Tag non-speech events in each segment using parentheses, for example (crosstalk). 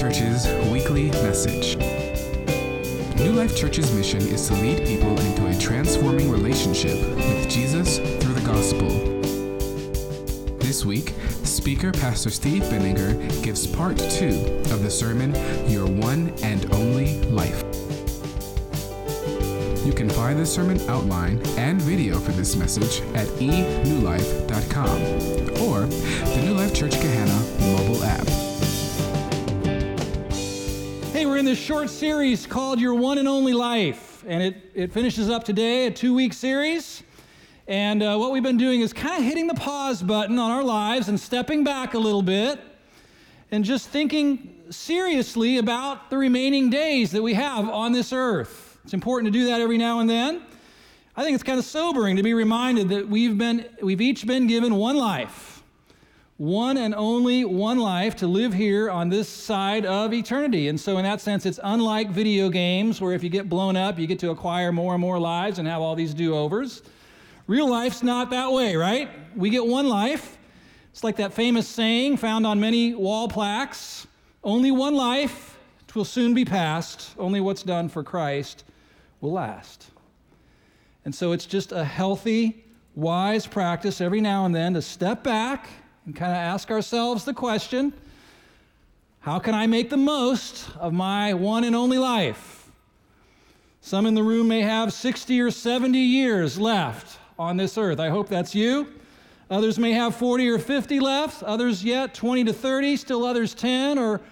Church's weekly message. New Life Church's mission is to lead people into a transforming relationship with Jesus through the gospel. This week, speaker Pastor Steve Benninger gives part two of the sermon, Your One and Only Life. You can find the sermon outline and video for this message at enewlife.com or the New Life Church Gahanna mobile app. In this short series called Your One and Only Life, and it, it finishes up today, a two week series. And uh, what we've been doing is kind of hitting the pause button on our lives and stepping back a little bit and just thinking seriously about the remaining days that we have on this earth. It's important to do that every now and then. I think it's kind of sobering to be reminded that we've, been, we've each been given one life one and only one life to live here on this side of eternity. And so, in that sense, it's unlike video games where if you get blown up, you get to acquire more and more lives and have all these do overs. Real life's not that way, right? We get one life. It's like that famous saying found on many wall plaques only one life, it will soon be past. Only what's done for Christ will last. And so, it's just a healthy, wise practice every now and then to step back and kind of ask ourselves the question how can I make the most of my one and only life? Some in the room may have 60 or 70 years left on this earth. I hope that's you. Others may have 40 or 50 left, others yet 20 to 30, still others 10 or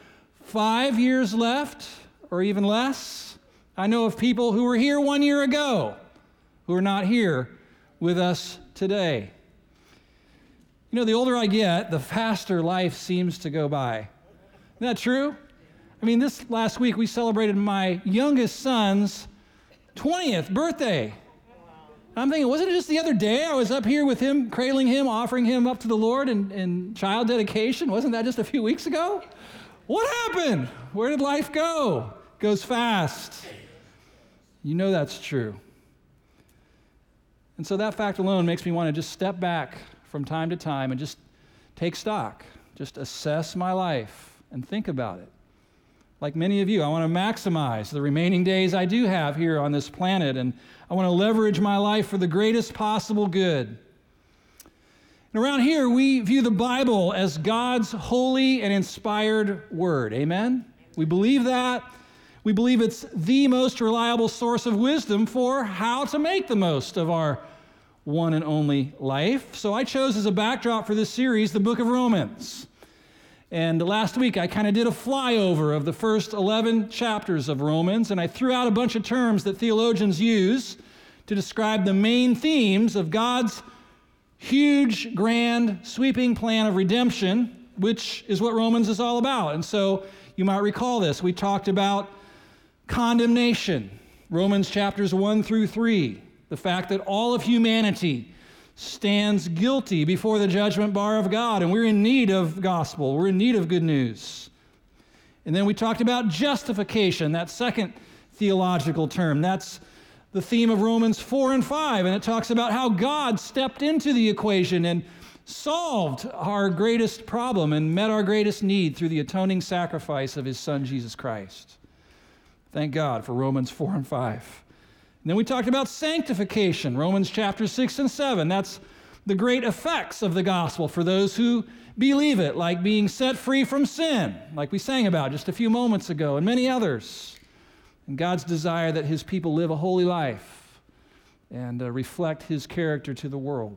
5 years left, or even less. I know of people who were here one year ago who are not here with us today. You know, the older I get, the faster life seems to go by. Isn't that true? I mean, this last week we celebrated my youngest son's 20th birthday. I'm thinking, wasn't it just the other day I was up here with him, cradling him, offering him up to the Lord in, in child dedication? Wasn't that just a few weeks ago? What happened? Where did life go? It goes fast. You know that's true. And so that fact alone makes me want to just step back from time to time and just take stock, just assess my life and think about it. Like many of you, I want to maximize the remaining days I do have here on this planet, and I want to leverage my life for the greatest possible good. And around here, we view the Bible as God's holy and inspired word. Amen? We believe that. We believe it's the most reliable source of wisdom for how to make the most of our one and only life. So I chose as a backdrop for this series the book of Romans. And last week I kind of did a flyover of the first 11 chapters of Romans, and I threw out a bunch of terms that theologians use to describe the main themes of God's huge, grand, sweeping plan of redemption, which is what Romans is all about. And so you might recall this. We talked about condemnation, Romans chapters 1 through 3 the fact that all of humanity stands guilty before the judgment bar of God, and we're in need of gospel, we're in need of good news. And then we talked about justification, that second theological term. That's the theme of Romans 4 and 5, and it talks about how God stepped into the equation and solved our greatest problem and met our greatest need through the atoning sacrifice of his son Jesus Christ. Thank God for Romans 4 and 5. And then we talked about sanctification, Romans chapter 6 and 7. That's the great effects of the gospel for those who believe it, like being set free from sin, like we sang about just a few moments ago, and many others. And God's desire that his people live a holy life and uh, reflect his character to the world.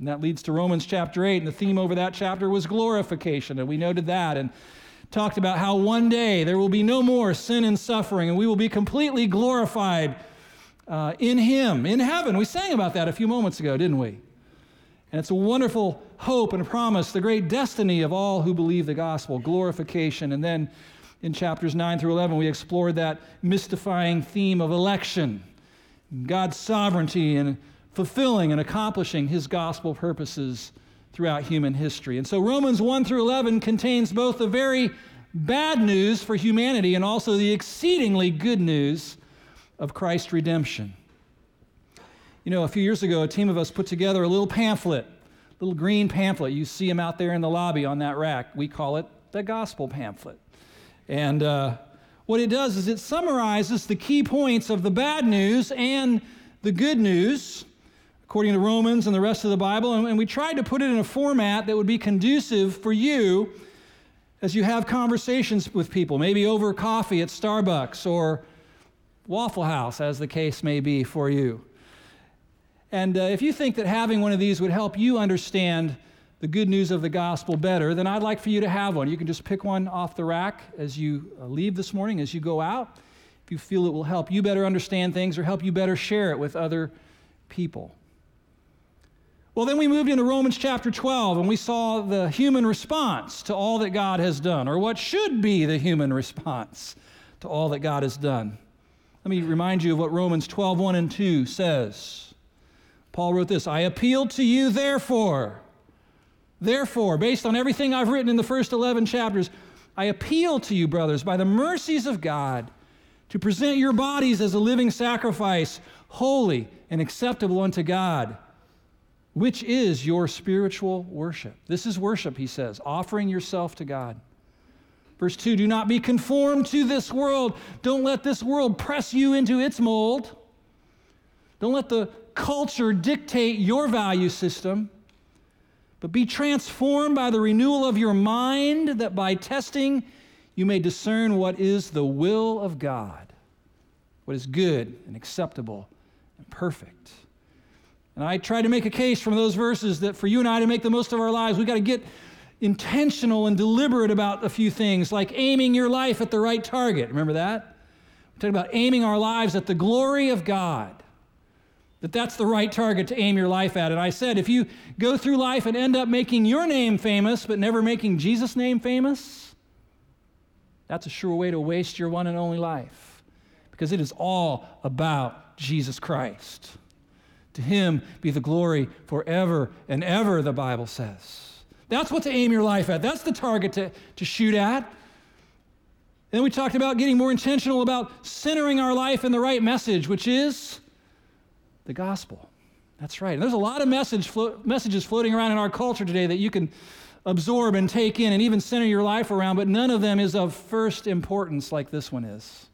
And that leads to Romans chapter 8, and the theme over that chapter was glorification, and we noted that and talked about how one day there will be no more sin and suffering, and we will be completely glorified uh, in Him, in heaven. We sang about that a few moments ago, didn't we? And it's a wonderful hope and a promise, the great destiny of all who believe the gospel, glorification. And then in chapters 9 through 11, we explored that mystifying theme of election, God's sovereignty and fulfilling and accomplishing his gospel purposes throughout human history. And so Romans 1 through 11 contains both the very bad news for humanity and also the exceedingly good news of Christ's redemption. You know, a few years ago, a team of us put together a little pamphlet, little green pamphlet. You see them out there in the lobby on that rack. We call it the gospel pamphlet. And uh, what it does is it summarizes the key points of the bad news and the good news, according to Romans and the rest of the Bible. And, and we tried to put it in a format that would be conducive for you as you have conversations with people, maybe over coffee at Starbucks or Waffle House, as the case may be for you. And uh, if you think that having one of these would help you understand the good news of the gospel better, then I'd like for you to have one. You can just pick one off the rack as you uh, leave this morning, as you go out, if you feel it will help you better understand things or help you better share it with other people. Well, then we moved into Romans chapter 12 and we saw the human response to all that God has done, or what should be the human (laughs) response to all that God has done. Let me remind you of what Romans 12, 1 and 2 says. Paul wrote this I appeal to you, therefore. Therefore, based on everything I've written in the first 11 chapters, I appeal to you, brothers, by the mercies of God, to present your bodies as a living sacrifice, holy and acceptable unto God, which is your spiritual worship. This is worship, he says, offering yourself to God. Verse 2 Do not be conformed to this world. Don't let this world press you into its mold. Don't let the culture dictate your value system, but be transformed by the renewal of your mind, that by testing you may discern what is the will of God, what is good and acceptable and perfect. And I try to make a case from those verses that for you and I to make the most of our lives, we've got to get intentional and deliberate about a few things, like aiming your life at the right target. Remember that? We're talking about aiming our lives at the glory of God that that's the right target to aim your life at. And I said, if you go through life and end up making your name famous, but never making Jesus' name famous, that's a sure way to waste your one and only life because it is all about Jesus Christ. To him be the glory forever and ever, the Bible says. That's what to aim your life at. That's the target to, to shoot at. Then we talked about getting more intentional about centering our life in the right message, which is the gospel. That's right. And there's a lot of message flo- messages floating around in our culture today that you can absorb and take in and even center your life around, but none of them is of first importance like this one is.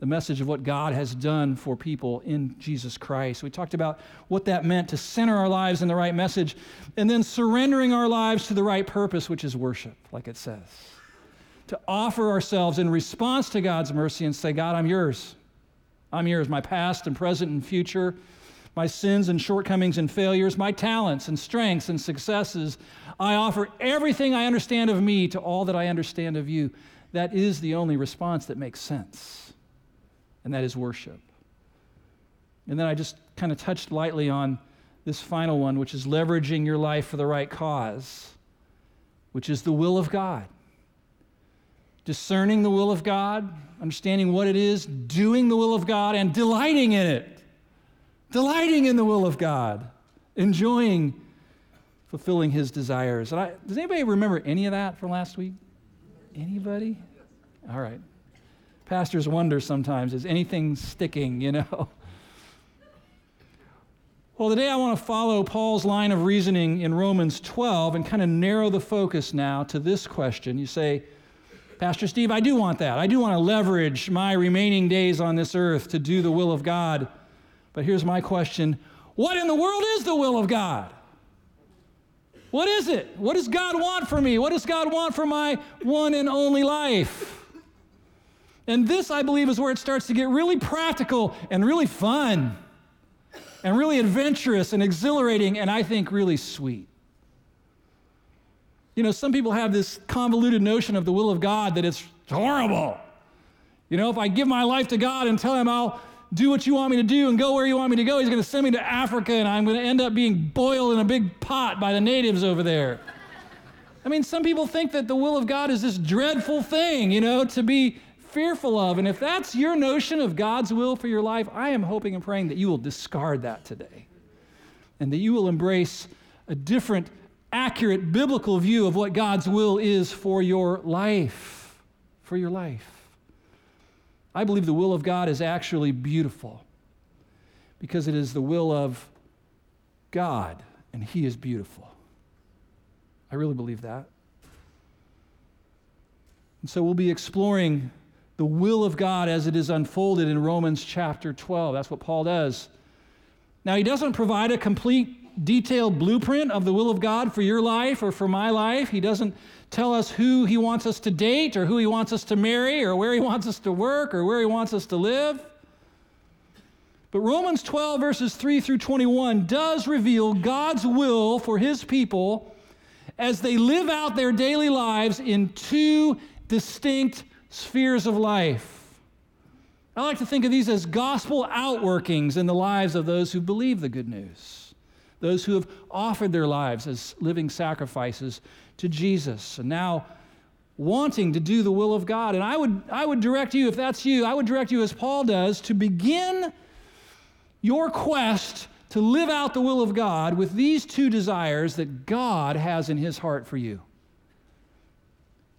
The message of what God has done for people in Jesus Christ. We talked about what that meant to center our lives in the right message and then surrendering our lives to the right purpose, which is worship, like it says. To offer ourselves in response to God's mercy and say, God, I'm yours. I'm yours, my past and present and future, my sins and shortcomings and failures, my talents and strengths and successes. I offer everything I understand of me to all that I understand of you. That is the only response that makes sense, and that is worship. And then I just kind of touched lightly on this final one, which is leveraging your life for the right cause, which is the will of God discerning the will of God, understanding what it is, doing the will of God, and delighting in it. Delighting in the will of God, enjoying fulfilling his desires. I, does anybody remember any of that from last week? Anybody? All right. Pastors wonder sometimes, is anything sticking, you know? (laughs) Well, today I want to follow Paul's line of reasoning in Romans 12 and kind of narrow the focus now to this question. You say, Pastor Steve, I do want that. I do want to leverage my remaining days on this earth to do the will of God. But here's my question What in the world is the will of God? What is it? What does God want for me? What does God want for my one and only life? And this, I believe, is where it starts to get really practical and really fun and really adventurous and exhilarating and I think really sweet. You know, some people have this convoluted notion of the will of God that it's horrible. You know, if I give my life to God and tell Him I'll do what you want me to do and go where you want me to go, He's going to send me to Africa and I'm going to end up being boiled in a big pot by the natives over there. I mean, some people think that the will of God is this dreadful thing, you know, to be fearful of. And if that's your notion of God's will for your life, I am hoping and praying that you will discard that today and that you will embrace a different accurate biblical view of what God's will is for your life. For your life. I believe the will of God is actually beautiful because it is the will of God, and He is beautiful. I really believe that. And so we'll be exploring the will of God as it is unfolded in Romans chapter 12. That's what Paul does. Now, he doesn't provide a complete, detailed blueprint of the will of God for your life or for my life. He doesn't tell us who he wants us to date or who he wants us to marry or where he wants us to work or where he wants us to live. But Romans 12, verses 3 through 21, does reveal God's will for his people as they live out their daily lives in two distinct spheres of life. I like to think of these as gospel outworkings in the lives of those who believe the good news, those who have offered their lives as living sacrifices to Jesus, and now wanting to do the will of God. And I would, I would direct you, if that's you, I would direct you, as Paul does, to begin your quest to live out the will of God with these two desires that God has in his heart for you.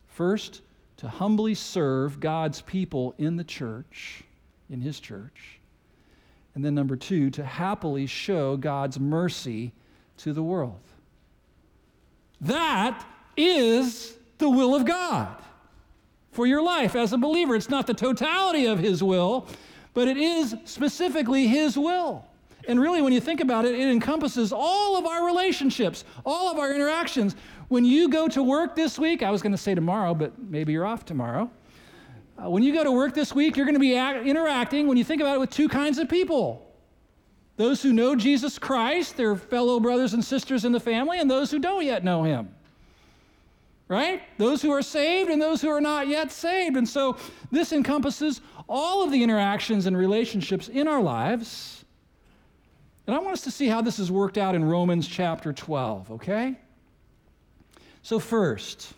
First, to humbly serve God's people in the church, in his church. And then, number two, to happily show God's mercy to the world. That is the will of God for your life as a believer. It's not the totality of his will, but it is specifically His will. And really, when you think about it, it encompasses all of our relationships, all of our interactions. When you go to work this week, I was going to say tomorrow, but maybe you're off tomorrow. Uh, when you go to work this week, you're going to be act- interacting, when you think about it, with two kinds of people those who know Jesus Christ, their fellow brothers and sisters in the family, and those who don't yet know Him right? Those who are saved and those who are not yet saved. And so this encompasses all of the interactions and relationships in our lives. And I want us to see how this is worked out in Romans chapter 12, okay? So, first,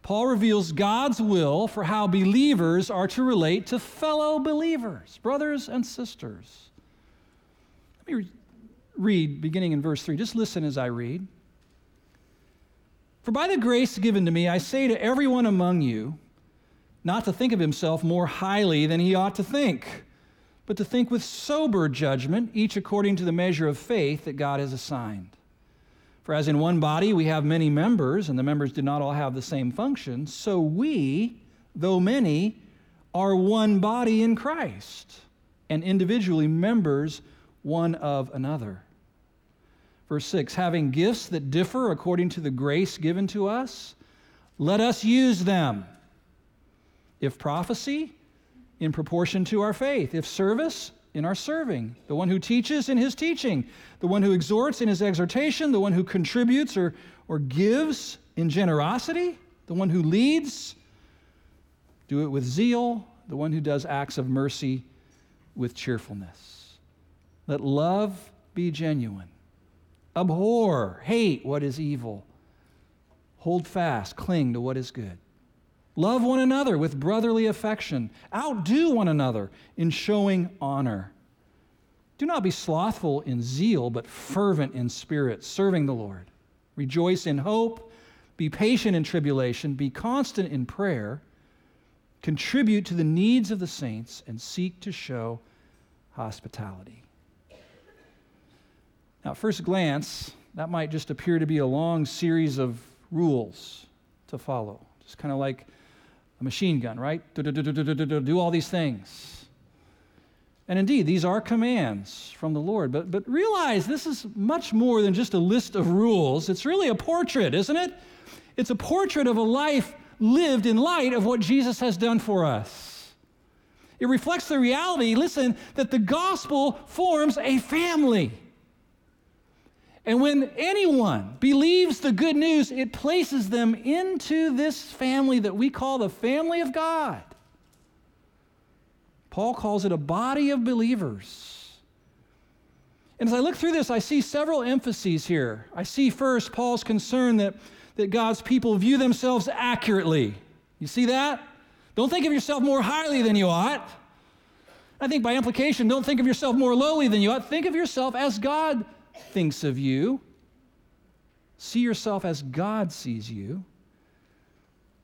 Paul reveals God's will for how believers are to relate to fellow believers, brothers and sisters. Let me re- read beginning in verse 3. Just listen as I read. For by the grace given to me, I say to everyone among you, not to think of himself more highly than he ought to think, but to think with sober judgment, each according to the measure of faith that God has assigned. For as in one body we have many members, and the members do not all have the same function, so we, though many, are one body in Christ, and individually members one of another. Verse 6 having gifts that differ according to the grace given to us, let us use them. If prophecy, in proportion to our faith. If service, in our serving. The one who teaches in his teaching. The one who exhorts in his exhortation. The one who contributes or, or gives in generosity. The one who leads, do it with zeal. The one who does acts of mercy with cheerfulness. Let love be genuine. Abhor, hate what is evil. Hold fast, cling to what is good. Love one another with brotherly affection. Outdo one another in showing honor. Do not be slothful in zeal, but fervent in spirit, serving the Lord. Rejoice in hope. Be patient in tribulation. Be constant in prayer. Contribute to the needs of the saints and seek to show hospitality. Now, at first glance, that might just appear to be a long series of rules to follow, just kind of like machine gun, right? Do all these things. And indeed, these are commands from the Lord. But, but realize this is much more than just a list of rules. It's really a portrait, isn't it? It's a portrait of a life lived in light of what Jesus has done for us. It reflects the reality, listen, that the gospel forms a family. And when anyone believes the good news, it places them into this family that we call the family of God. Paul calls it a body of believers. And as I look through this, I see several emphases here. I see first Paul's concern that, that God's people view themselves accurately. You see that? Don't think of yourself more highly than you ought. I think by implication, don't think of yourself more lowly than you ought. Think of yourself as God thinks of you. See yourself as God sees you.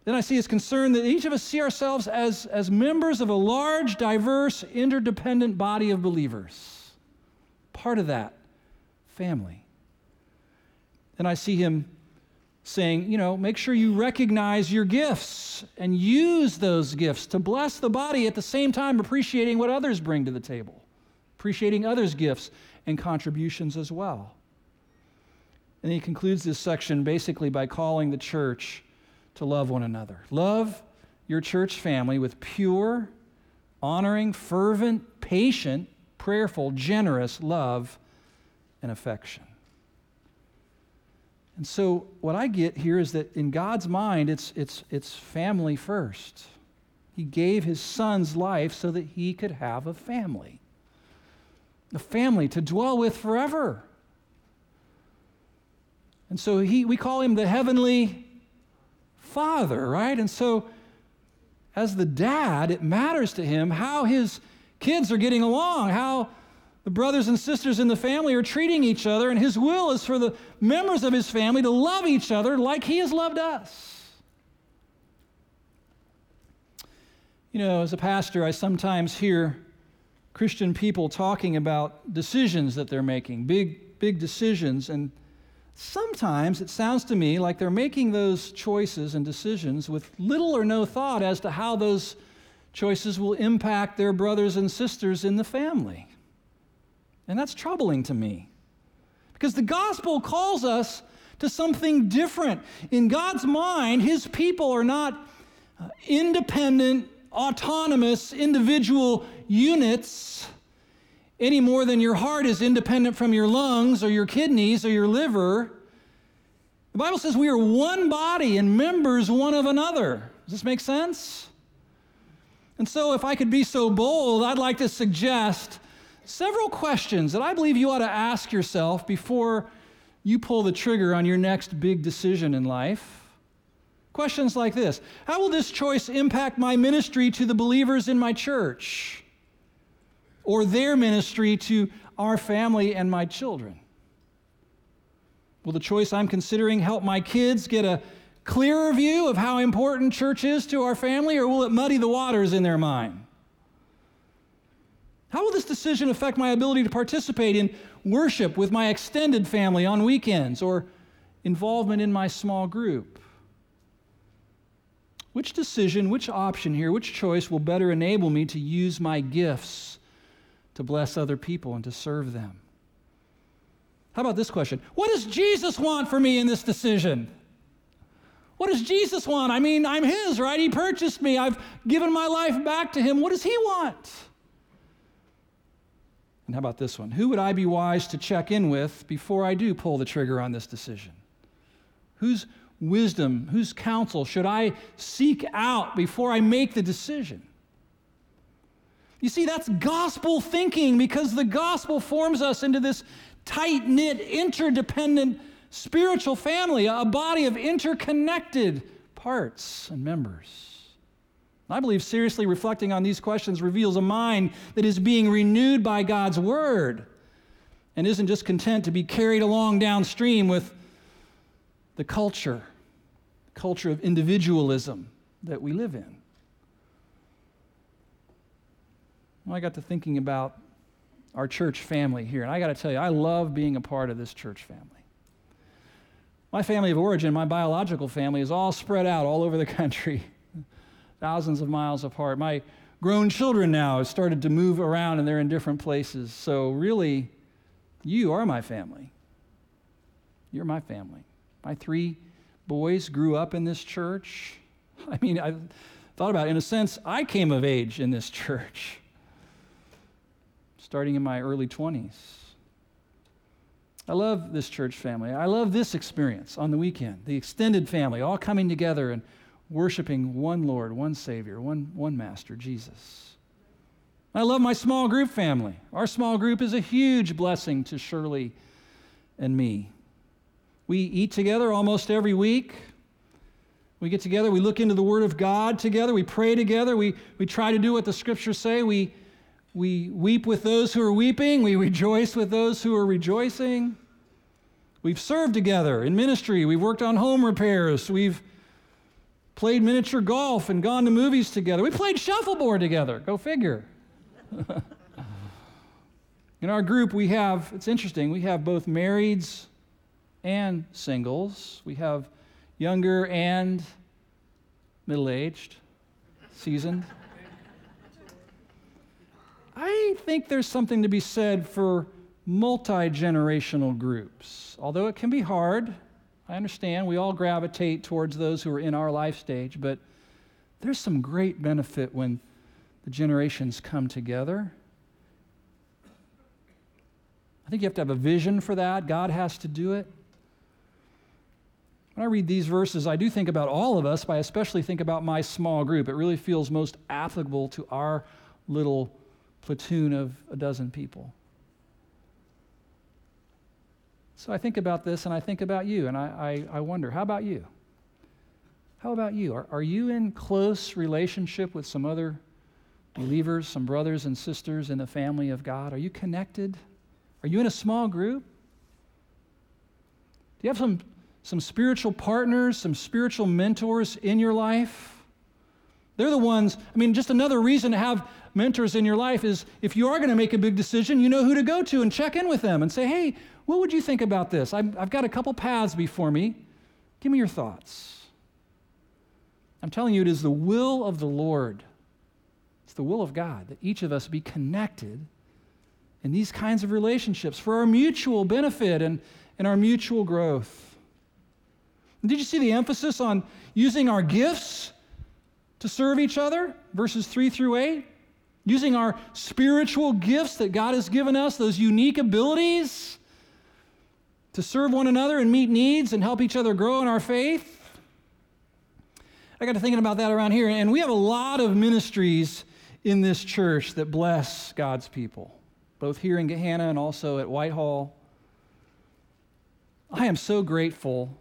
Then I see his concern that each of us see ourselves as, as members of a large, diverse, interdependent body of believers, part of that family. Then I see him saying, you know, make sure you recognize your gifts and use those gifts to bless the body at the same time appreciating what others bring to the table, appreciating others' gifts and contributions as well. And he concludes this section basically by calling the church to love one another. Love your church family with pure, honoring, fervent, patient, prayerful, generous love and affection. And so, what I get here is that in God's mind, it's, it's, it's family first. He gave his son's life so that he could have a family, a family to dwell with forever. And so, he, we call him the heavenly father, right? And so, as the dad, it matters to him how his kids are getting along, how the brothers and sisters in the family are treating each other, and his will is for the members of his family to love each other like he has loved us. You know, as a pastor, I sometimes hear Christian people talking about decisions that they're making, big, big decisions, and sometimes it sounds to me like they're making those choices and decisions with little or no thought as to how those choices will impact their brothers and sisters in the family. And that's troubling to me. Because the gospel calls us to something different. In God's mind, his people are not uh, independent, autonomous, individual units any more than your heart is independent from your lungs or your kidneys or your liver. The Bible says we are one body and members one of another. Does this make sense? And so, if I could be so bold, I'd like to suggest several questions that I believe you ought to ask yourself before you pull the trigger on your next big decision in life. Questions like this How will this choice impact my ministry to the believers in my church? Or their ministry to our family and my children? Will the choice I'm considering help my kids get a clearer view of how important church is to our family, or will it muddy the waters in their mind? How will this decision affect my ability to participate in worship with my extended family on weekends or involvement in my small group? Which decision, which option here, which choice will better enable me to use my gifts to bless other people and to serve them? How about this question? What does Jesus want for me in this decision? What does Jesus want? I mean, I'm His, right? He purchased me. I've given my life back to Him. What does He want? And how about this one? Who would I be wise to check in with before I do pull the trigger on this decision? Whose wisdom, whose counsel should I seek out before I make the decision? You see, that's gospel thinking because the gospel forms us into this tight knit, interdependent spiritual family, a body of interconnected parts and members. I believe seriously reflecting on these questions reveals a mind that is being renewed by God's word and isn't just content to be carried along downstream with the culture, culture of individualism that we live in. Well, I got to thinking about our church family here, and I got to tell you, I love being a part of this church family. My family of origin, my biological family, is all spread out all over the (laughs) country thousands of miles apart. My grown children now have started to move around and they're in different places. So, really, you are my family. You're my family. My three boys grew up in this church. (laughs) I mean, I thought about it. In a sense, I came of age in this (laughs) church, starting in my early 20s. I love this church family. I love this experience on the weekend, the extended family, all coming together and worshiping one Lord, one Savior, one, one Master, Jesus. I love my small group family. Our small group is a huge blessing to Shirley and me. We eat together almost every week. We get together, we look into the Word of God together, we pray together, we, we try to do what the Scriptures say. We, we weep with those who are weeping, we rejoice with those who are rejoicing. We've served together in ministry, we've worked on home repairs, we've played miniature golf and gone to movies together. We played shuffleboard together. Go figure. (laughs) In our group, we have, it's interesting, we have both marrieds and singles. We have younger and middle aged, seasoned. I think there's something to be said for multi generational groups. Although it can be hard, I understand we all gravitate towards those who are in our life stage, but there's some great benefit when the generations come together. I think you have to have a vision for that. God has to do it. When I read these verses, I do think about all of us, but I especially think about my small group. It really feels most applicable to our little platoon of a dozen people. So I think about this and I think about you, and I, I, I wonder how about you? How about you? Are, are you in close relationship with some other believers, some brothers and sisters in the family of God? Are you connected? Are you in a small group? Do you have some, some spiritual partners, some spiritual mentors in your life? They're the ones, I mean, just another reason to have mentors in your life is if you are going to make a big decision, you know who to go to and check in with them and say, hey, what would you think about this? I've, I've got a couple paths before me. Give me your thoughts. I'm telling you, it is the will of the Lord, it's the will of God that each of us be connected in these kinds of relationships for our mutual benefit and, and our mutual growth. And did you see the emphasis on using our gifts to serve each other? Verses 3 through 8. Using our spiritual gifts that God has given us, those unique abilities to serve one another and meet needs and help each other grow in our faith. I got to thinking about that around here, and we have a lot of ministries in this church that bless God's people, both here in Gahanna and also at Whitehall. I am so grateful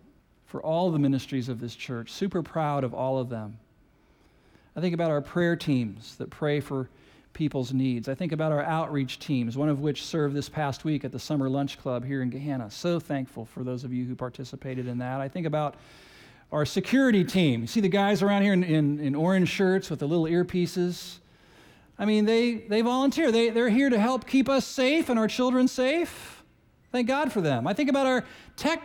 for all the ministries of this church, super proud of all of them. I think about our prayer teams that pray for people's needs. I think about our outreach teams, one of which served this past week at the Summer Lunch Club here in Gahanna. So thankful for those of you who participated in that. I think about our security team. You see the guys around here in, in, in orange shirts with the little earpieces? I mean, they, they volunteer. They, they're here to help keep us safe and our children safe. Thank God for them. I think about our tech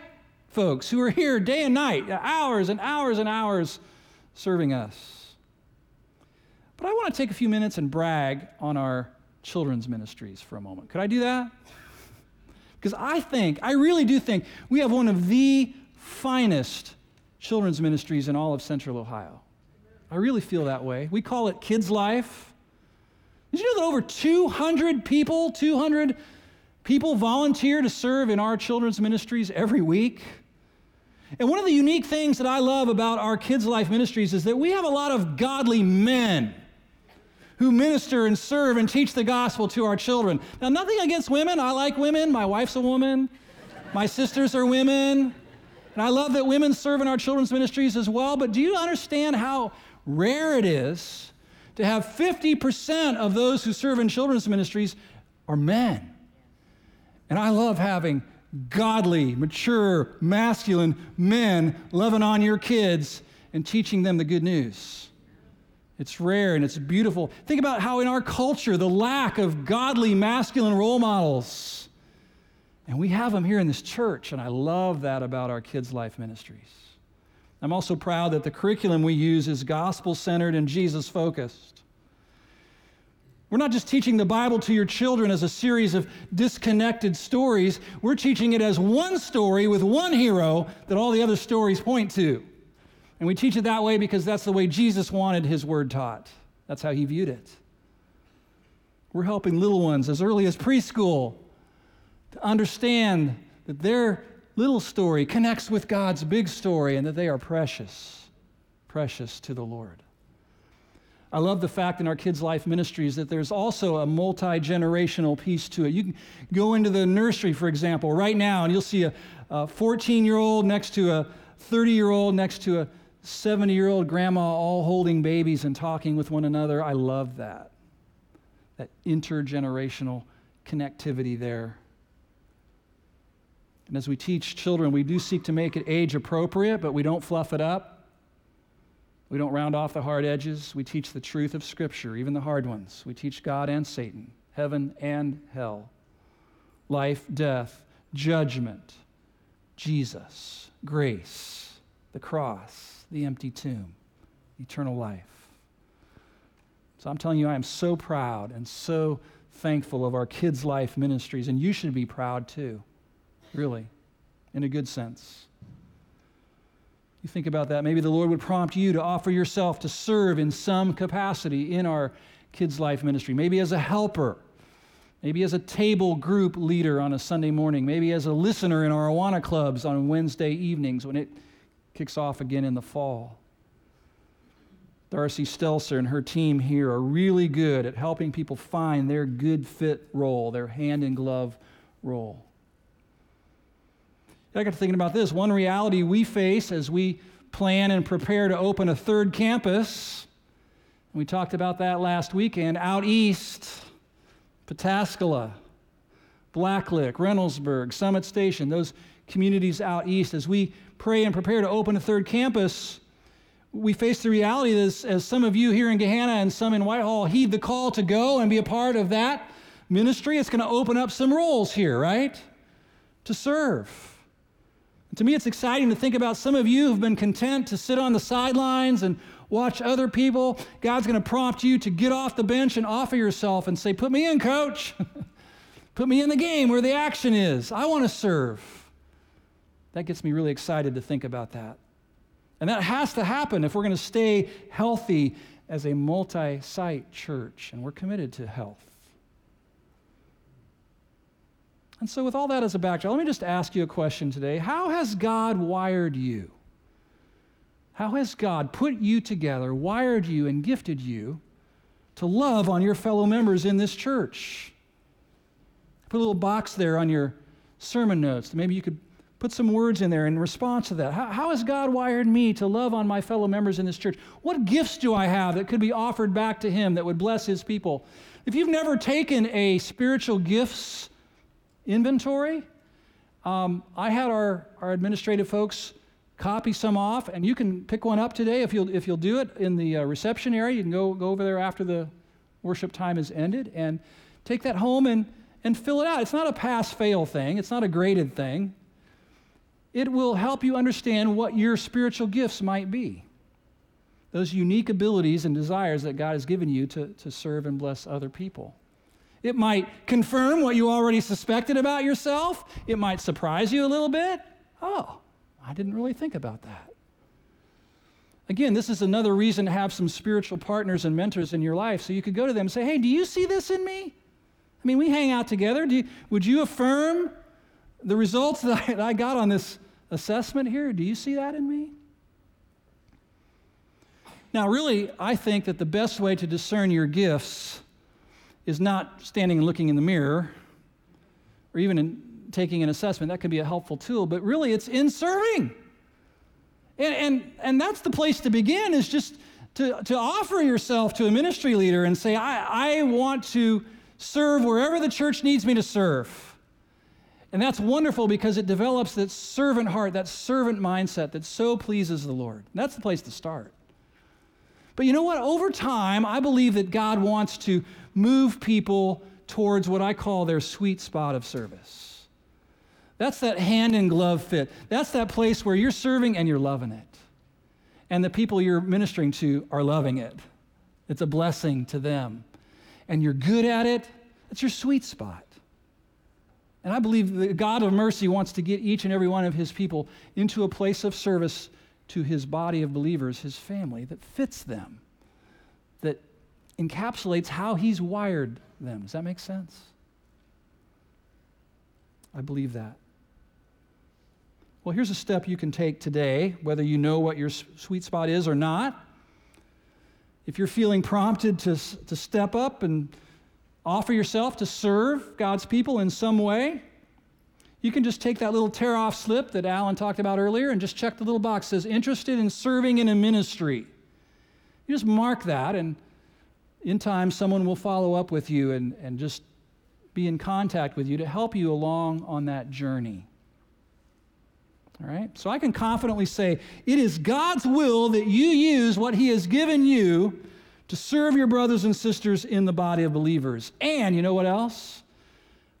folks who are here day and night, hours and hours and hours serving us. But I want to take a few minutes and brag on our children's ministries for a moment. Could I do that? Because I think, I really do think, we have one of the finest children's ministries in all of Central Ohio. I really feel that way. We call it Kids Life. Did you know that over 200 people, 200 people volunteer to serve in our children's ministries every week? And one of the unique things that I love about our Kids Life ministries is that we have a lot of godly men who minister and serve and teach the gospel to our children. Now, nothing against women. I like women. My wife's a woman. My sisters are women. And I love that women serve in our children's ministries as well. But do you understand how rare it is to have 50% of those who serve in children's ministries are men? And I love having godly, mature, masculine men loving on your kids and teaching them the good news. It's rare and it's beautiful. Think about how in our culture, the lack of godly masculine role models. And we have them here in this church, and I love that about our kids' life ministries. I'm also proud that the curriculum we use is gospel centered and Jesus focused. We're not just teaching the Bible to your children as a series of disconnected stories, we're teaching it as one story with one hero that all the other stories point to. And we teach it that way because that's the way Jesus wanted his word taught. That's how he viewed it. We're helping little ones as early as preschool to understand that their little story connects with God's big story and that they are precious, precious to the Lord. I love the fact in our kids' life ministries that there's also a multi generational piece to it. You can go into the nursery, for example, right now, and you'll see a 14 year old next to a 30 year old next to a 70 year old grandma all holding babies and talking with one another. I love that. That intergenerational connectivity there. And as we teach children, we do seek to make it age appropriate, but we don't fluff it up. We don't round off the hard edges. We teach the truth of Scripture, even the hard ones. We teach God and Satan, heaven and hell, life, death, judgment, Jesus, grace the cross, the empty tomb, eternal life. So I'm telling you, I am so proud and so thankful of our kids' life ministries, and you should be proud too, really, in a good sense. You think about that. Maybe the Lord would prompt you to offer yourself to serve in some capacity in our kids' life ministry, maybe as a helper, maybe as a table group leader on a Sunday morning, maybe as a listener in our Awana clubs on Wednesday evenings when it kicks off again in the fall. Darcy Stelzer and her team here are really good at helping people find their good fit role, their hand in glove role. I got to thinking about this. One reality we face as we plan and prepare to open a third campus, we talked about that last weekend, out east, Pataskala, Blacklick, Reynoldsburg, Summit Station, those communities out east, as we pray and prepare to open a third campus, we face the reality that as some of you here in Gahanna and some in Whitehall heed the call to go and be a part of that ministry, it's going to open up some roles here, right? To serve. To me, it's exciting to think about some of you who've been content to sit on the sidelines and watch other people. God's going to prompt you to get off the bench and offer yourself and say, Put me in, coach. (laughs) Put me in the game where the action is. I want to serve. That gets me really excited to think about that. And that has to happen if we're going to stay healthy as a multi site church, and we're committed to health. And so, with all that as a backdrop, let me just ask you a question today. How has God wired you? How has God put you together, wired you, and gifted you to love on your fellow members in this church? Put a little box there on your sermon notes. Maybe you could put some words in there in response to that. How, how, has God wired me to love on my fellow members in this church? What gifts do I have that could be offered back to Him that would bless His people? If you've never taken a spiritual gifts inventory, um, I had our, our administrative folks copy some off, and you can pick one up today if you'll, if you'll do it in the uh, reception area. You can go, go over there after the worship time is ended and take that home and, and fill it out. It's not a pass fail thing, it's not a graded thing it will help you understand what your spiritual gifts might be. Those unique abilities and desires that God has given you to, to serve and bless other people. It might confirm what you already suspected about yourself. It might surprise you a little bit. Oh, I didn't really think about that. Again, this is another reason to have some spiritual partners and mentors in your life so you could go to them and say, hey, do you see this in me? I mean, we hang out together. You, would you affirm the results that (laughs) I, that I got on this assessment here? Do you see that in me? Now, really, I think that the best way to discern your gifts is not standing and looking in the mirror or even in taking an assessment. That could be a helpful tool, but really, it's in serving. And, and, and that's the place to begin, is just to, to offer yourself to a ministry leader and say, I, I want to serve wherever the church needs me to serve. And that's wonderful because it develops that servant heart, that servant mindset that so pleases the Lord. That's the place to start. But you know what? Over time, I believe that God wants to move people towards what I call their sweet spot of service. That's that hand in glove fit. That's that place where you're serving and you're loving it. And the people you're ministering to are loving it. It's a blessing to them. And you're good at it. It's your sweet spot. And I believe the God of mercy wants to get each and every one of his people into a place of service to his body of believers, his family, that fits them, that encapsulates how he's wired them. Does that make sense? I believe that. Well, here's a step you can take today, whether you know what your sweet spot is or not. If you're feeling prompted to, to step up and offer yourself to serve God's people in some way, you can just take that little tear off slip that Alan talked about earlier and just check the little box that says interested in serving in a ministry. You just mark that, and in time, someone will follow up with you and, and just be in contact with you to help you along on that journey. All right? So I can confidently say it is God's will that you use what He has given you to serve your brothers and sisters in the body of believers. And you know what else?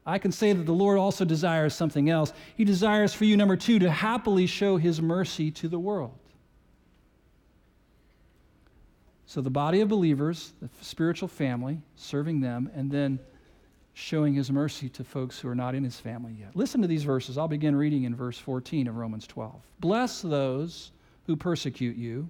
I can say that the Lord also desires something else. He desires for you, number two, to happily show his mercy to the world. So, the body of believers, the spiritual family, serving them, and then showing his mercy to folks who are not in his family yet. Listen to these verses. I'll begin reading in verse 14 of Romans 12. Bless those who persecute you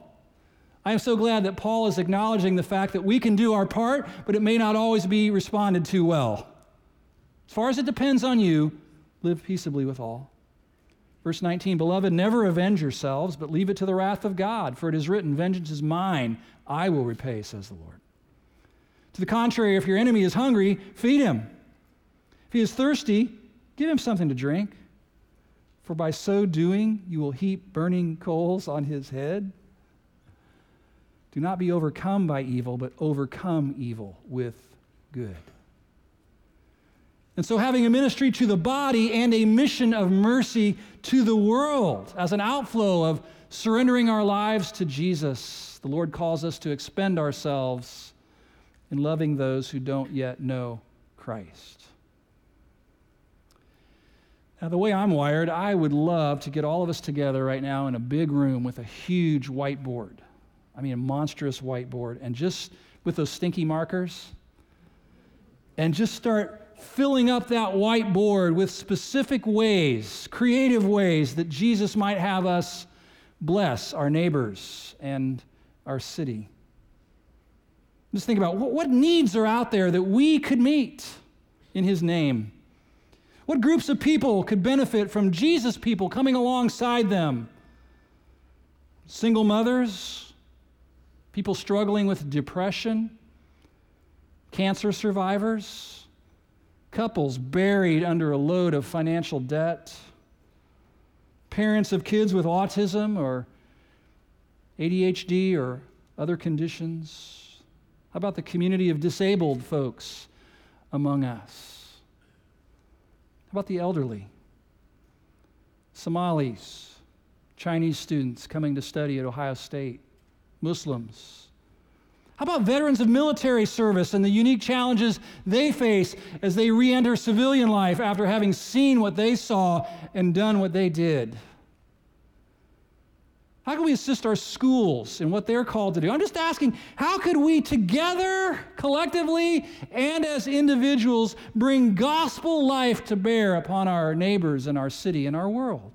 I am so glad that Paul is acknowledging the fact that we can do our part, but it may not always be responded to well. As far as it depends on you, live peaceably with all. Verse 19, Beloved, never avenge yourselves, but leave it to the wrath of God, for it is written, Vengeance is mine, I will repay, says the Lord. To the contrary, if your enemy is hungry, feed him. If he is thirsty, give him something to drink. For by so doing, you will heap burning coals on his head. Do not be overcome by evil, but overcome evil with good. And so, having a ministry to the body and a mission of mercy to the world as an outflow of surrendering our lives to Jesus, the Lord calls us to expend ourselves in loving those who don't yet know Christ. Now, the way I'm wired, I would love to get all of us together right now in a big room with a huge whiteboard. I mean, a monstrous whiteboard, and just with those stinky markers, and just start filling up that whiteboard with specific ways, creative ways that Jesus might have us bless our neighbors and our city. Just think about what, needs are out there that we could meet in His name. What groups of people could benefit from Jesus' people coming alongside them? Single mothers, people struggling with depression, cancer survivors, couples buried under a load of financial debt, parents of kids with autism or ADHD or other conditions. How about the community of disabled folks among us? How about the elderly? Somalis, Chinese students coming to study at Ohio State, Muslims. How about veterans of military service and the unique challenges they face as they re enter civilian life after having seen what they saw and done what they did? How can we assist our schools in what they're called to do? I'm just asking, how could we together, collectively, and as individuals bring gospel life to bear upon our neighbors and our city and our world?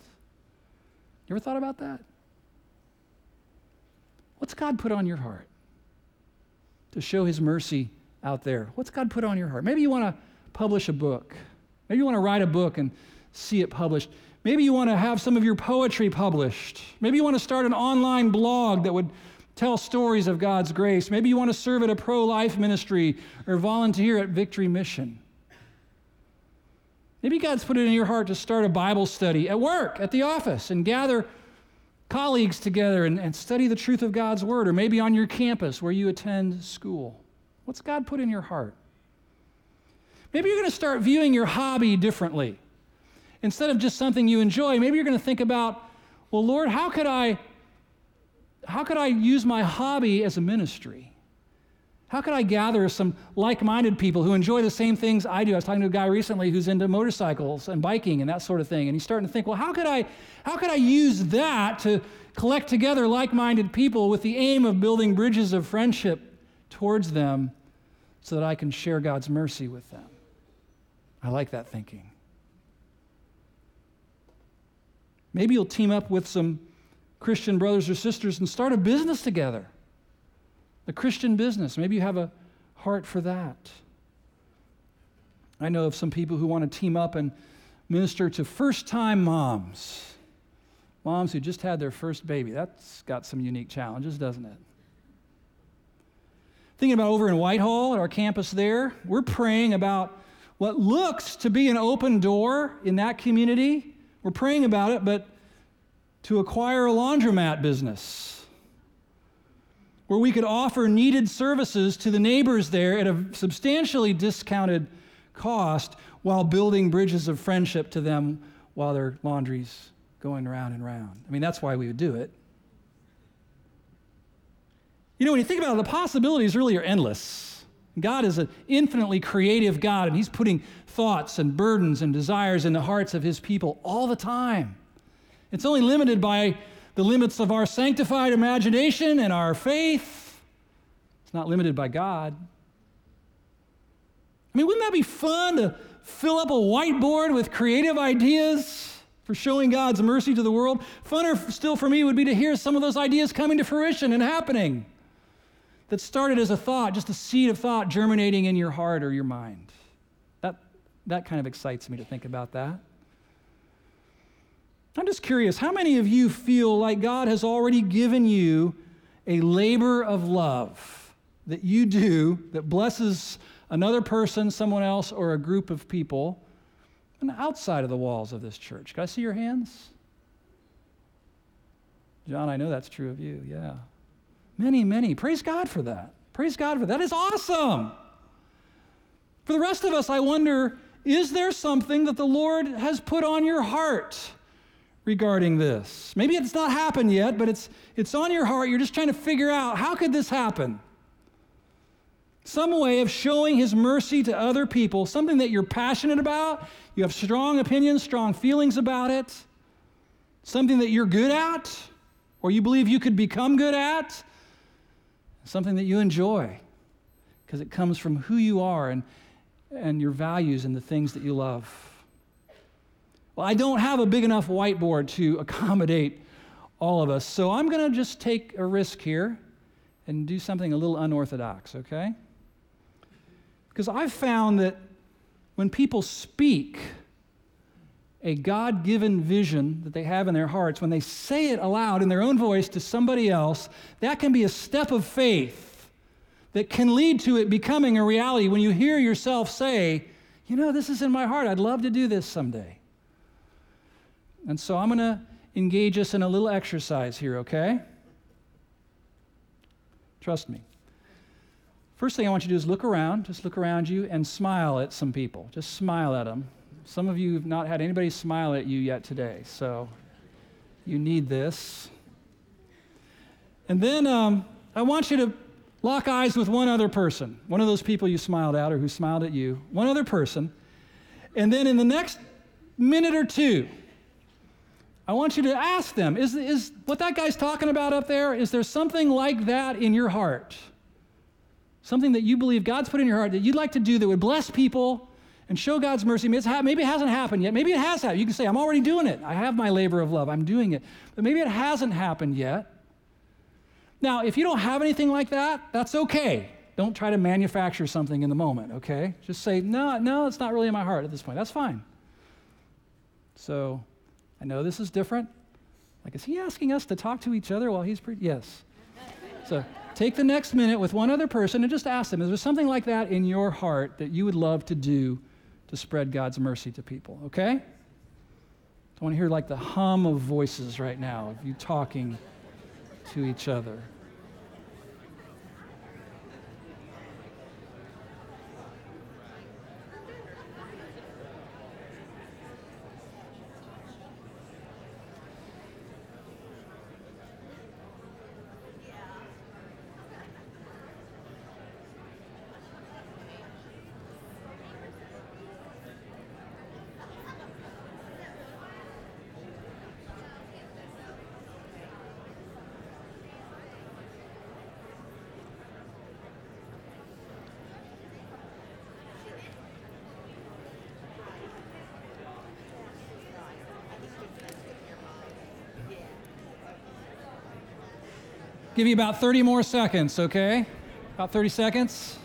You ever thought about that? What's God put on your heart to show his mercy out there? What's God put on your heart? Maybe you want to publish a book. Maybe you want to write a book and see it published. Maybe you want to have some of your poetry published. Maybe you want to start an online blog that would tell stories of God's grace. Maybe you want to serve at a pro life ministry or volunteer at Victory Mission. Maybe God's put it in your heart to start a Bible study at work, at the office, and gather colleagues together and, and study the truth of God's Word, or maybe on your campus where you attend school. What's God put in your heart? Maybe you're going to start viewing your hobby differently instead of just something you enjoy, maybe you're going to think about, well, Lord, how could I how could I use my hobby as a ministry? How could I gather some like minded people who enjoy the same things I do? I was talking to a guy recently who's into motorcycles and biking and that sort of thing. And he's starting to think, well, how could I, how could I use that to collect together like minded people with the aim of building bridges of friendship towards them so that I can share God's mercy with them? I like that thinking. Maybe you'll team up with some Christian brothers or sisters and start a business together. A Christian business. Maybe you have a heart for that. I know of some people who want to team up and minister to first time moms. Moms who just had their first baby. That's got some unique challenges, doesn't it? Thinking about over in Whitehall at our campus there, we're praying about what looks to be an open door in that community we're praying about it, but to acquire a laundromat business. Where we could offer needed services to the neighbors there at a substantially discounted cost while building bridges of friendship to them while their laundry's going round and round. I mean, that's why we would do it. You know, when you think about it, the possibilities really are endless. God is an infinitely creative God, and He's putting thoughts and burdens and desires in the hearts of His people all the time. It's only limited by the limits of our sanctified imagination and our faith. It's not limited by God. I mean, wouldn't that be fun to fill up a whiteboard with creative ideas for showing God's mercy to the world? Funner still for me would be to hear some of those ideas coming to fruition and happening that started as a thought, just a seed of thought germinating in your heart or your mind. That, that kind of excites me to think about that. I'm just curious how many of you feel like God has already given you a labor of love that you do that blesses another person, someone else, or a group of people and outside of the walls of this church? Can I see your hands? John, I know that's true of you, yeah. Many, many. Praise God for that. Praise God for that. That is awesome. For the rest of us, I wonder is there something that the Lord has put on your heart regarding this? Maybe it's not happened yet, but it's, it's on your heart. You're just trying to figure out how could this happen? Some way of showing His mercy to other people, something that you're passionate about, you have strong opinions, strong feelings about it, something that you're good at, or you believe you could become good at something that you enjoy because it comes from who you are and, and your values and the things that you love. Well, I don't have a big enough whiteboard to accommodate all of us, so I'm going to just take a risk here and do something a little unorthodox, okay? Because I've found that when people speak, a God given vision that they have in their hearts, when they say it aloud in their own voice to somebody else, that can be a step of faith that can lead to it becoming a reality when you hear yourself say, You know, this is in my heart. I'd love to do this someday. And so I'm going to engage us in a little exercise here, okay? Trust me. First thing I want you to do is look around, just look around you and smile at some people. Just smile at them. Some of you have not had anybody smile at you yet today, so you need this. And then um, I want you to lock eyes with one other person, one of those people you smiled at or who smiled at you, one other person. And then in the next minute or two, I want you to ask them is, is what that guy's talking about up there, is there something like that in your heart? Something that you believe God's put in your heart that you'd like to do that would bless people and show God's mercy. Maybe it hasn't happened yet. Maybe it has happened. You can say, I'm already doing it. I have my labor of love. I'm doing it. But maybe it hasn't happened yet. Now, if you don't have anything like that, that's okay. Don't try to manufacture something in the moment, okay? Just say, no, no, it's not really in my heart at this point. That's fine. So, I know this is different. Like, is he asking us to talk to each other while he's pre? Yes. So, take the next minute with one other person and just ask them, is there something like that in your heart that you would love to do to spread God's mercy to people, okay? I want to hear like the hum of voices right now of you talking to each other. Give you about 30 more seconds, okay? About 30 seconds.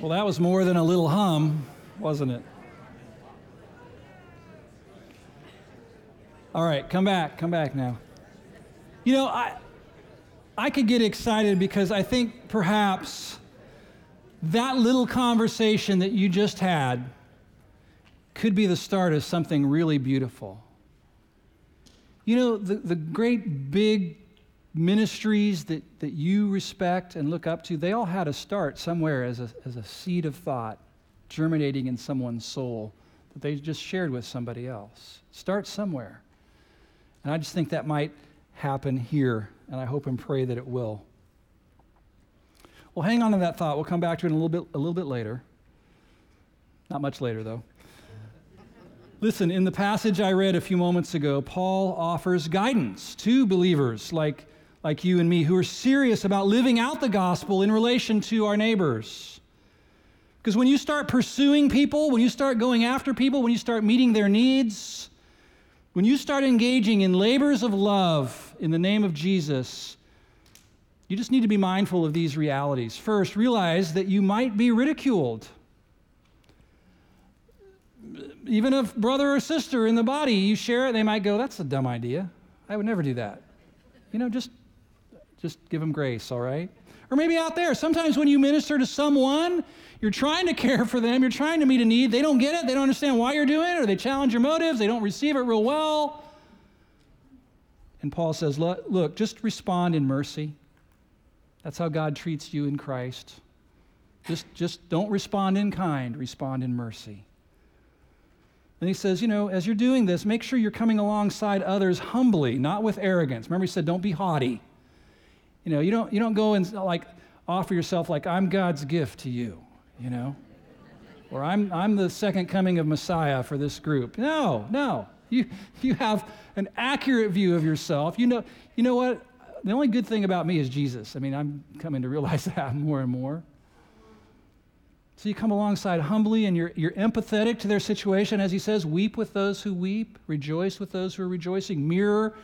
Well, that was more than a little hum, wasn't it? All right, come back, come back now. You know, I, I could get excited because I think perhaps that little conversation that you just had could be the start of something really beautiful. You know, the, the great big ministries that, that you respect and look up to, they all had a start somewhere as a, as a seed of thought germinating in someone's soul that they just shared with somebody else. Start somewhere. And I just think that might happen here, and I hope and pray that it will. Well, hang on to that thought. We'll come back to it a little bit, a little bit later. Not much later, though. Listen, in the passage I read a few moments ago, Paul offers guidance to believers like, like you and me who are serious about living out the gospel in relation to our neighbors. Because when you start pursuing people, when you start going after people, when you start meeting their needs, when you start engaging in labors of love in the name of Jesus, you just need to be mindful of these realities. First, realize that you might be ridiculed. Even a brother or sister in the body, you share it, they might go, That's a dumb idea. I would never do that. You know, just, just give them grace, all right? Or maybe out there, sometimes when you minister to someone, you're trying to care for them, you're trying to meet a need, they don't get it, they don't understand why you're doing it, or they challenge your motives, they don't receive it real well. And Paul says, Look, look just respond in mercy. That's how God treats you in Christ. Just, just don't respond in kind, respond in mercy. And he says, you know, as you're doing this, make sure you're coming alongside others humbly, not with arrogance. Remember, he said, don't be haughty. You know, you don't, you don't go and like offer yourself like I'm God's gift to you, you know, or I'm, I'm the second coming of Messiah for this group. No, no. You, you have an accurate view of yourself. You know, you know what? The only good thing about me is Jesus. I mean, I'm coming to realize (laughs) that more and more. So you come alongside humbly and you're, you're empathetic to their situation. As he says, weep with those who weep, rejoice with those who are rejoicing, mirror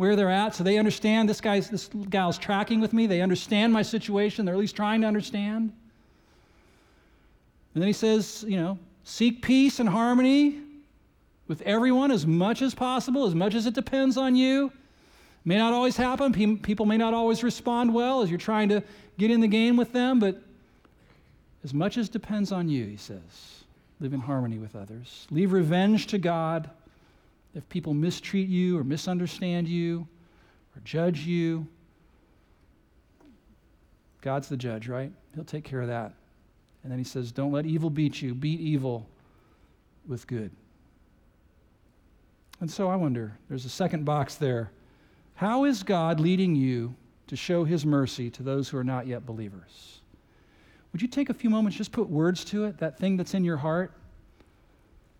where they're at. So they understand this guy's this gal's tracking with me. They understand my situation. They're at least trying to understand. And then he says you know seek peace and harmony with everyone as much as possible as much as it depends on you. May not always happen. People may not always respond well as you're trying to get in the game with them but as much as depends on you he says live in harmony with others. Leave revenge to god if people mistreat you or misunderstand you or judge you, God's the judge, right? He'll take care of that. And then he says, Don't let evil beat you, beat evil with good. And so I wonder, there's a second box there. How is God leading you to show his mercy to those who are not yet believers? Would you take a few moments, just put words to it, that thing that's in your heart?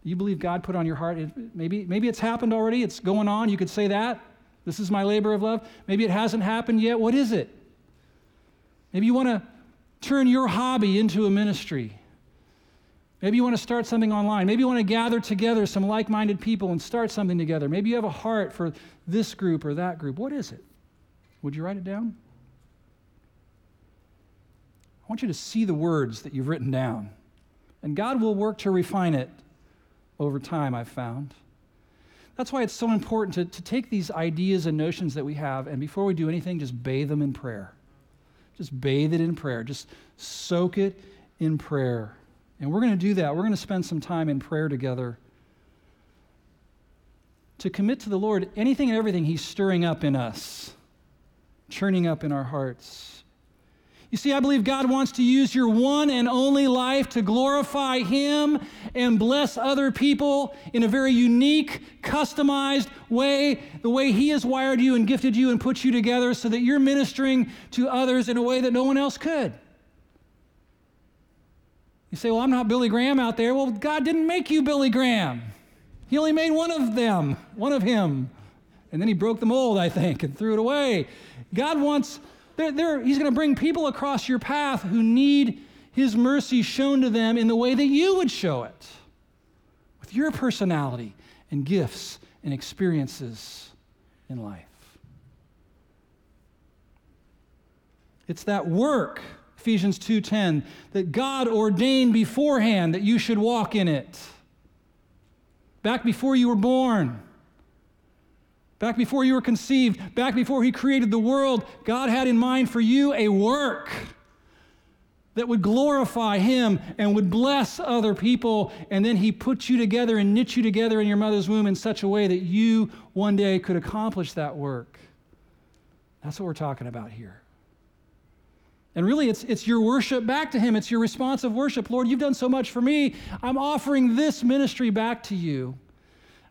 You believe God put on your heart? maybe, maybe it's happened already, it's going on. You could say that. This is my labor of love. Maybe it hasn't happened yet. What is it? Maybe you want to turn your hobby into a ministry. Maybe you want to start something online. Maybe you want to gather together some like minded people and start something together. Maybe you have a heart for this group or that group. What is it? Would you write it down? I want you to see the words that you've written down, and God will work to refine it over time, I've found. That's why it's so important to, to take these ideas and notions that we have, and before we do anything, just bathe them in prayer. Just bathe it in prayer. Just soak it in prayer. And we're going to do that. We're going to spend some time in prayer together to commit to the Lord anything and everything He's stirring up in us, churning up in our hearts. You see, I believe God wants to use your one and only life to glorify Him and bless other people in a very unique, customized way, the way He has wired you and gifted you and put you together so that you're ministering to others in a way that no one else could. You say, Well, I'm not Billy Graham out there. Well, God didn't make you Billy Graham, He only made one of them, one of Him. And then He broke the mold, I think, and threw it away. God wants they're, they're, he's going to bring people across your path who need His mercy shown to them in the way that you would show it, with your personality and gifts and experiences in life. It's that work, Ephesians 2:10, that God ordained beforehand that you should walk in it. Back before you were born. Back before you were conceived, back before He created the world, God had in mind for you a work that would glorify Him and would bless other people. And then He put you together and knit you together in your mother's womb in such a way that you one day could accomplish that work. That's what we're talking about here. And really, it's, it's your worship back to Him. It's your response of worship. Lord, you've done so much for me. I'm offering this ministry back to you.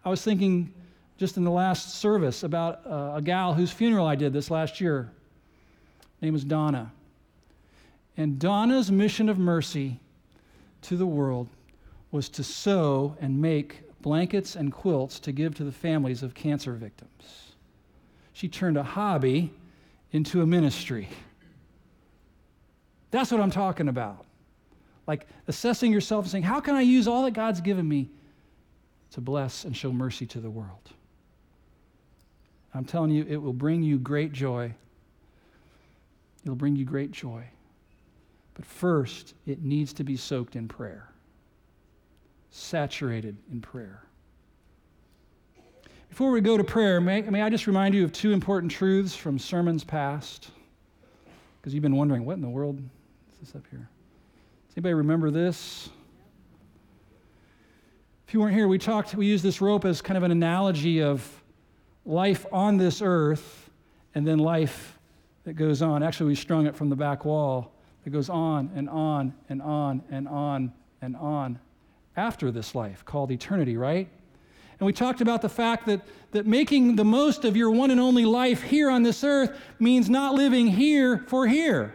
I was thinking just in the last service about uh, a gal whose funeral I did this last year. Her name was Donna. And Donna's mission of mercy to the world was to sew and make blankets and quilts to give to the families of cancer victims. She turned a hobby into a ministry. That's what I'm talking about. Like assessing yourself and saying, how can I use all that God's given me to bless and show mercy to the world? I'm telling you, it will bring you great joy. It'll bring you great joy. But first, it needs to be soaked in prayer, saturated in prayer. Before we go to prayer, may, may I just remind you of two important truths from sermons past? Because you've been wondering, what in the world is this up here? Does anybody remember this? If you weren't here, we talked, we used this rope as kind of an analogy of life on this earth and then life that goes on. Actually, we strung it from the back wall that goes on and on and on and on and on after this life called eternity, right? And we talked about the fact that, that making the most of your one and only life here on this earth means not living here for here,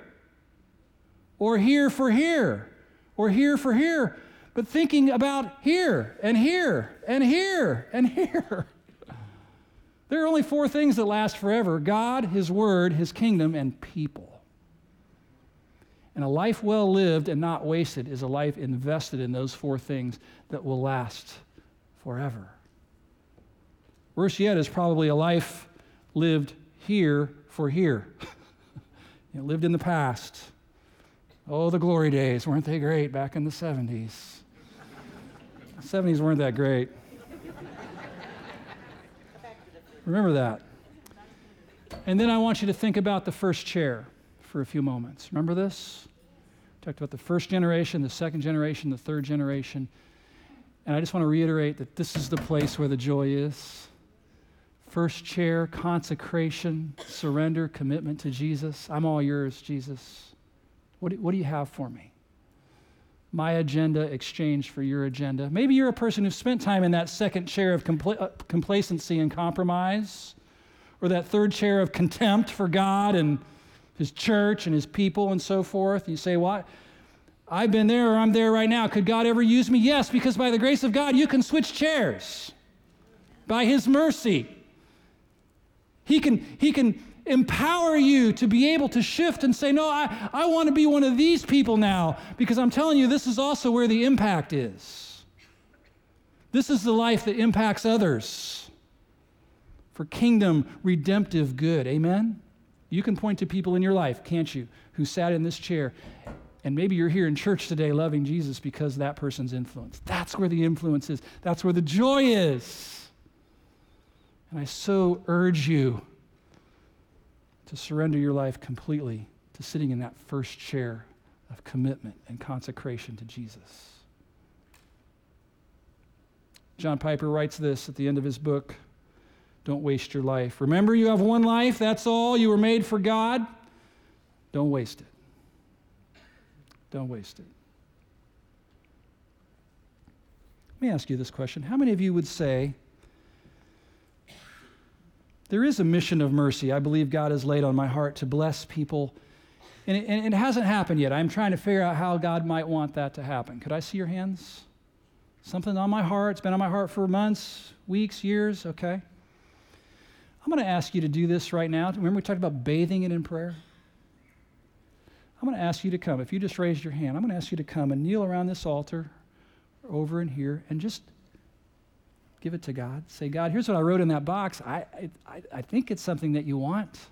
or here for here, or here for here, but thinking about here and here and here and here. There are only four things that last forever God, His Word, His kingdom, and people. And a life well lived and not wasted is a life invested in those four things that will last forever. Worse yet is probably a life lived here for here. (laughs) you know, lived in the past. Oh, the glory days, weren't they great back in the 70s? The 70s weren't that great. Remember that. And then I want you to think about the first chair for a few moments. Remember this? Talked about the first generation, the second generation, the third generation. And I just want to reiterate that this is the place where the joy is. First chair, consecration, surrender, commitment to Jesus. I'm all yours, Jesus. What do, what do you have for me? My agenda exchanged for your agenda. Maybe you're a person who spent time in that second chair of compl- uh, complacency and compromise, or that third chair of contempt for God and His church and His people and so forth. You say, What? I've been there or I'm there right now. Could God ever use me? Yes, because by the grace of God, you can switch chairs. By His mercy. He can, he can empower you to be able to shift and say, No, I, I want to be one of these people now, because I'm telling you, this is also where the impact is. This is the life that impacts others for kingdom redemptive good. Amen? You can point to people in your life, can't you, who sat in this chair. And maybe you're here in church today loving Jesus because that person's influence. That's where the influence is. That's where the joy is. And I so urge you to surrender your life completely to sitting in that first chair of commitment and consecration to Jesus. John Piper writes this at the end of his book Don't waste your life. Remember, you have one life, that's all. You were made for God. Don't waste it. Don't waste it. Let me ask you this question How many of you would say, there is a mission of mercy I believe God has laid on my heart to bless people. And it, and it, hasn't happened yet. I'm trying to figure out how God might want that to happen. Could I see your hands? Something on my heart. It's been on my heart for months, weeks, years. Okay. I'm going to ask you to do this right now. Remember, we talked about bathing it in prayer? I'm going to ask you to come. If you just raised your hand, I'm going to ask you to come and kneel around this altar over in here and just Give it to God. Say, God, here's what I wrote in that box. I, I, I think it's something that you want.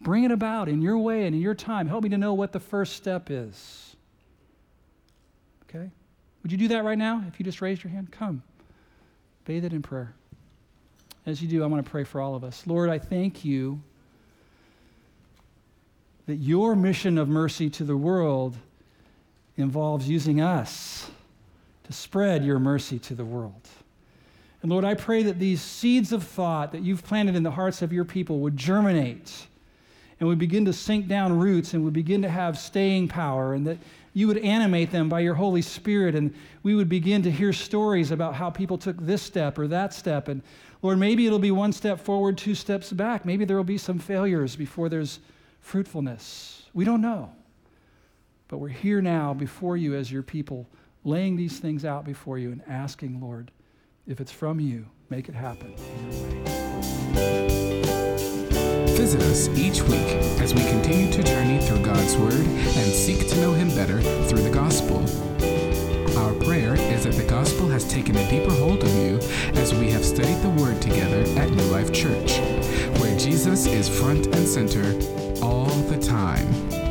Bring it about in your way and in your time. Help me to know what the first step is. Okay? Would you do that right now if you just raised your hand? Come. Bathe it in prayer. as you do, I want to pray for all of us. Lord, I thank you that your mission of mercy to the world involves using us to spread your mercy to the world. And Lord, I pray that these seeds of thought that you've planted in the hearts of your people would germinate and would begin to sink down roots and would begin to have staying power, and that you would animate them by your Holy Spirit, and we would begin to hear stories about how people took this step or that step. And Lord, maybe it'll be one step forward, two steps back. Maybe there will be some failures before there's fruitfulness. We don't know. But we're here now before you as your people, laying these things out before you and asking, Lord, if it's from you, make it happen Visit us each week as we continue to journey through God's Word and seek to know Him better through the gospel. Our prayer is that the gospel has taken a deeper hold of you as we have studied the Word together at New Life Church, where Jesus is front and center all the time.